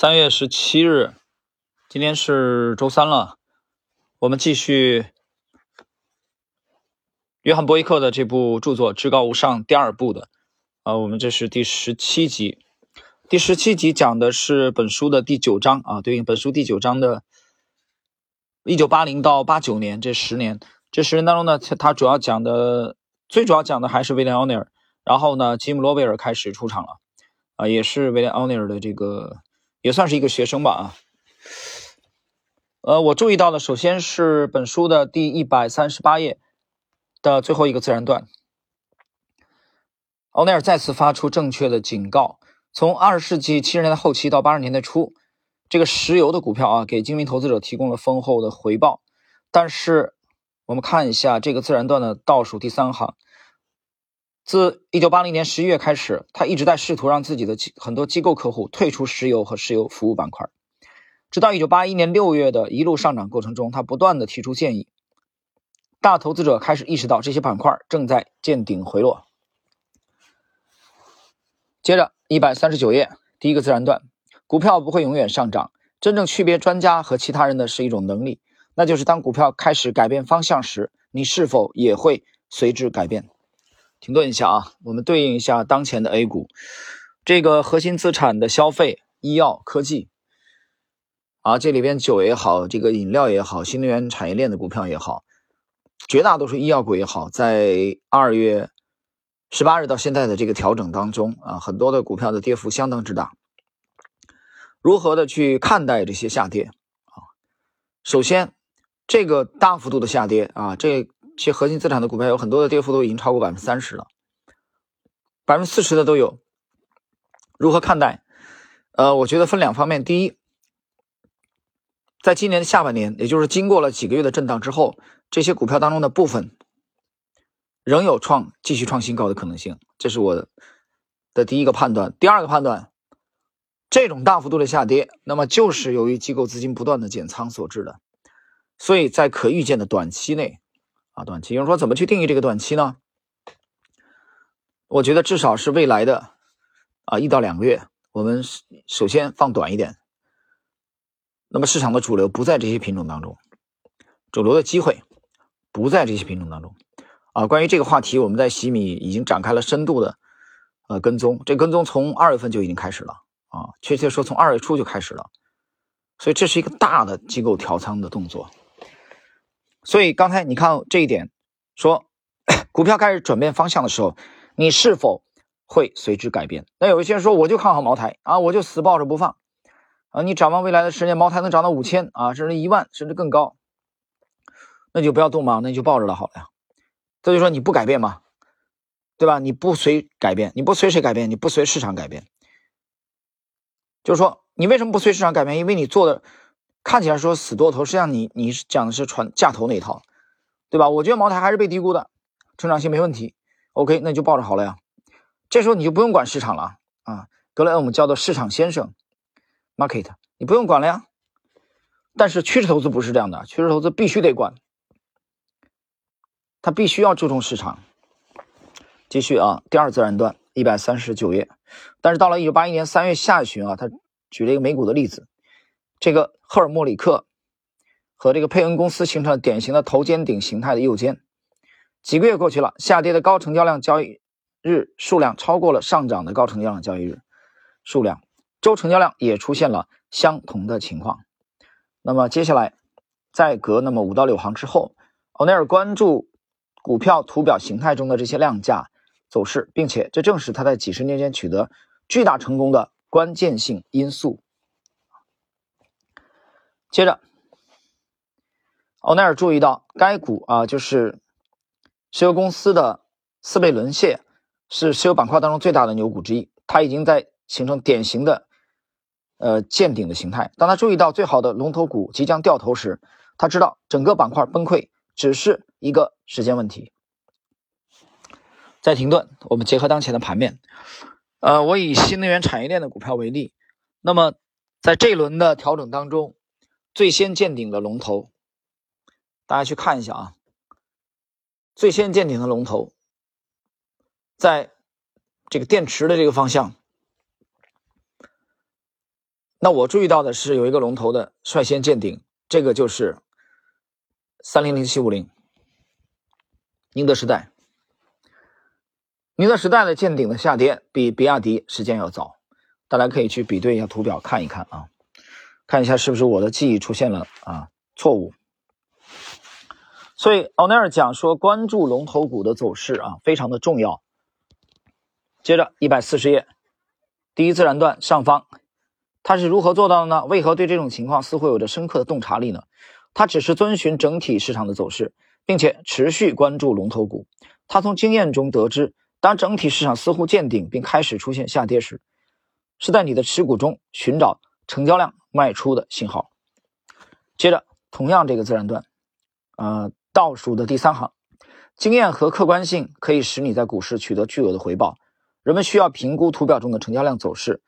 三月十七日，今天是周三了。我们继续约翰·波伊克的这部著作《至高无上》第二部的，啊，我们这是第十七集。第十七集讲的是本书的第九章啊，对应本书第九章的，一九八零到八九年这十年。这十年当中呢，他主要讲的，最主要讲的还是威廉·奥尼尔。然后呢，吉姆·罗威尔开始出场了，啊，也是威廉·奥尼尔的这个。也算是一个学生吧啊，呃，我注意到的首先是本书的第一百三十八页的最后一个自然段，欧内尔再次发出正确的警告：从二十世纪七十年代后期到八十年代初，这个石油的股票啊，给精明投资者提供了丰厚的回报。但是，我们看一下这个自然段的倒数第三行。自一九八零年十一月开始，他一直在试图让自己的很多机构客户退出石油和石油服务板块。直到一九八一年六月的一路上涨过程中，他不断的提出建议。大投资者开始意识到这些板块正在见顶回落。接着一百三十九页第一个自然段，股票不会永远上涨。真正区别专家和其他人的是一种能力，那就是当股票开始改变方向时，你是否也会随之改变。停顿一下啊，我们对应一下当前的 A 股，这个核心资产的消费、医药、科技，啊，这里边酒也好，这个饮料也好，新能源产业链的股票也好，绝大多数医药股也好，在二月十八日到现在的这个调整当中啊，很多的股票的跌幅相当之大。如何的去看待这些下跌啊？首先，这个大幅度的下跌啊，这。其核心资产的股票有很多的跌幅都已经超过百分之三十了，百分之四十的都有。如何看待？呃，我觉得分两方面。第一，在今年的下半年，也就是经过了几个月的震荡之后，这些股票当中的部分仍有创继续创新高的可能性，这是我的第一个判断。第二个判断，这种大幅度的下跌，那么就是由于机构资金不断的减仓所致的，所以在可预见的短期内。啊，短期有人说怎么去定义这个短期呢？我觉得至少是未来的啊一到两个月，我们首先放短一点。那么市场的主流不在这些品种当中，主流的机会不在这些品种当中。啊，关于这个话题，我们在喜米已经展开了深度的呃跟踪，这跟踪从二月份就已经开始了啊，确切说从二月初就开始了，所以这是一个大的机构调仓的动作。所以刚才你看这一点，说股票开始转变方向的时候，你是否会随之改变？那有一些人说，我就看好茅台啊，我就死抱着不放啊。你展望未来的十年，茅台能涨到五千啊，甚至一万，甚至更高，那就不要动嘛，那就抱着了好了呀。这就说你不改变嘛，对吧？你不随改变，你不随谁改变？你不随市场改变，就是说你为什么不随市场改变？因为你做的。看起来说死多头，实际上你你是讲的是传价头那一套，对吧？我觉得茅台还是被低估的，成长性没问题。OK，那就抱着好了呀。这时候你就不用管市场了啊。格雷厄姆叫做市场先生，market，你不用管了呀。但是趋势投资不是这样的，趋势投资必须得管，他必须要注重市场。继续啊，第二自然段一百三十九页。但是到了一九八一年三月下旬啊，他举了一个美股的例子。这个赫尔莫里克和这个佩恩公司形成了典型的头肩顶形态的右肩。几个月过去了，下跌的高成交量交易日数量超过了上涨的高成交量交易日数量，周成交量也出现了相同的情况。那么接下来，再隔那么五到六行之后，欧内尔关注股票图表形态中的这些量价走势，并且这正是他在几十年间取得巨大成功的关键性因素。接着，欧奈尔注意到，该股啊，就是石油公司的四倍轮泻，是石油板块当中最大的牛股之一。它已经在形成典型的呃见顶的形态。当他注意到最好的龙头股即将掉头时，他知道整个板块崩溃只是一个时间问题。再停顿，我们结合当前的盘面，呃，我以新能源产业链的股票为例，那么在这一轮的调整当中。最先见顶的龙头，大家去看一下啊。最先见顶的龙头，在这个电池的这个方向，那我注意到的是有一个龙头的率先见顶，这个就是三零零七五零宁德时代。宁德时代的见顶的下跌比比亚迪时间要早，大家可以去比对一下图表看一看啊，看一下是不是我的记忆出现了啊错误。所以奥尼尔讲说，关注龙头股的走势啊，非常的重要。接着一百四十页，第一自然段上方，他是如何做到的呢？为何对这种情况似乎有着深刻的洞察力呢？他只是遵循整体市场的走势，并且持续关注龙头股。他从经验中得知。当整体市场似乎见顶并开始出现下跌时，是在你的持股中寻找成交量卖出的信号。接着，同样这个自然段，呃，倒数的第三行，经验和客观性可以使你在股市取得巨额的回报。人们需要评估图表中的成交量走势，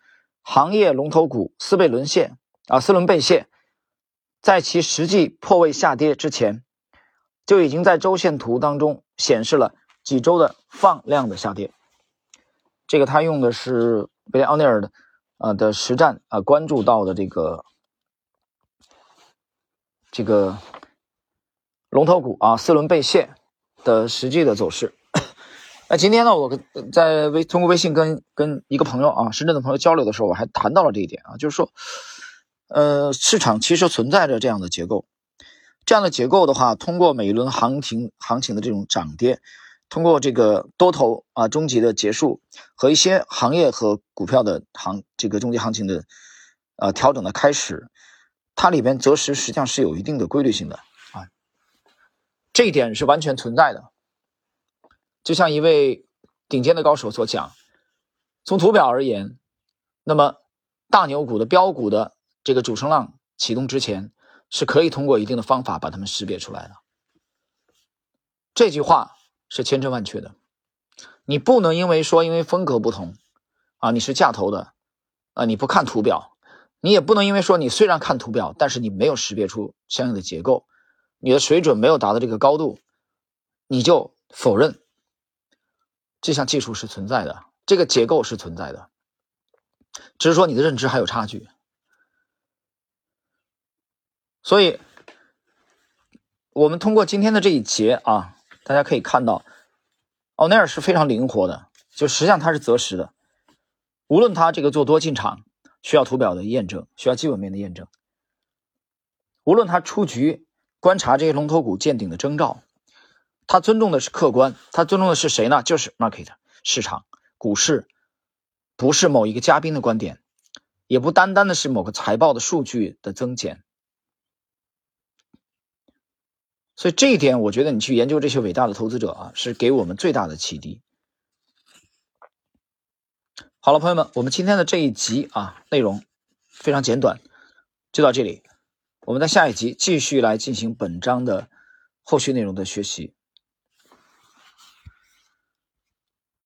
行业龙头股四被沦陷啊，四轮被陷，在其实际破位下跌之前，就已经在周线图当中显示了。几周的放量的下跌，这个他用的是贝利奥尼尔的呃的实战啊关注到的这个这个龙头股啊四轮被陷的实际的走势。那今天呢，我在微通过微信跟跟一个朋友啊深圳的朋友交流的时候，我还谈到了这一点啊，就是说，呃，市场其实存在着这样的结构，这样的结构的话，通过每一轮行情行情的这种涨跌。通过这个多头啊终极的结束和一些行业和股票的行这个终极行情的呃调整的开始，它里边择时实际上是有一定的规律性的啊，这一点是完全存在的。就像一位顶尖的高手所讲，从图表而言，那么大牛股的标股的这个主升浪启动之前，是可以通过一定的方法把它们识别出来的。这句话。是千真万确的，你不能因为说因为风格不同，啊，你是架头的，啊，你不看图表，你也不能因为说你虽然看图表，但是你没有识别出相应的结构，你的水准没有达到这个高度，你就否认这项技术是存在的，这个结构是存在的，只是说你的认知还有差距，所以，我们通过今天的这一节啊。大家可以看到，奥尼尔是非常灵活的，就实际上他是择时的。无论他这个做多进场需要图表的验证，需要基本面的验证；无论他出局观察这些龙头股见顶的征兆，他尊重的是客观，他尊重的是谁呢？就是 market 市场股市，不是某一个嘉宾的观点，也不单单的是某个财报的数据的增减。所以这一点，我觉得你去研究这些伟大的投资者啊，是给我们最大的启迪。好了，朋友们，我们今天的这一集啊，内容非常简短，就到这里。我们在下一集继续来进行本章的后续内容的学习。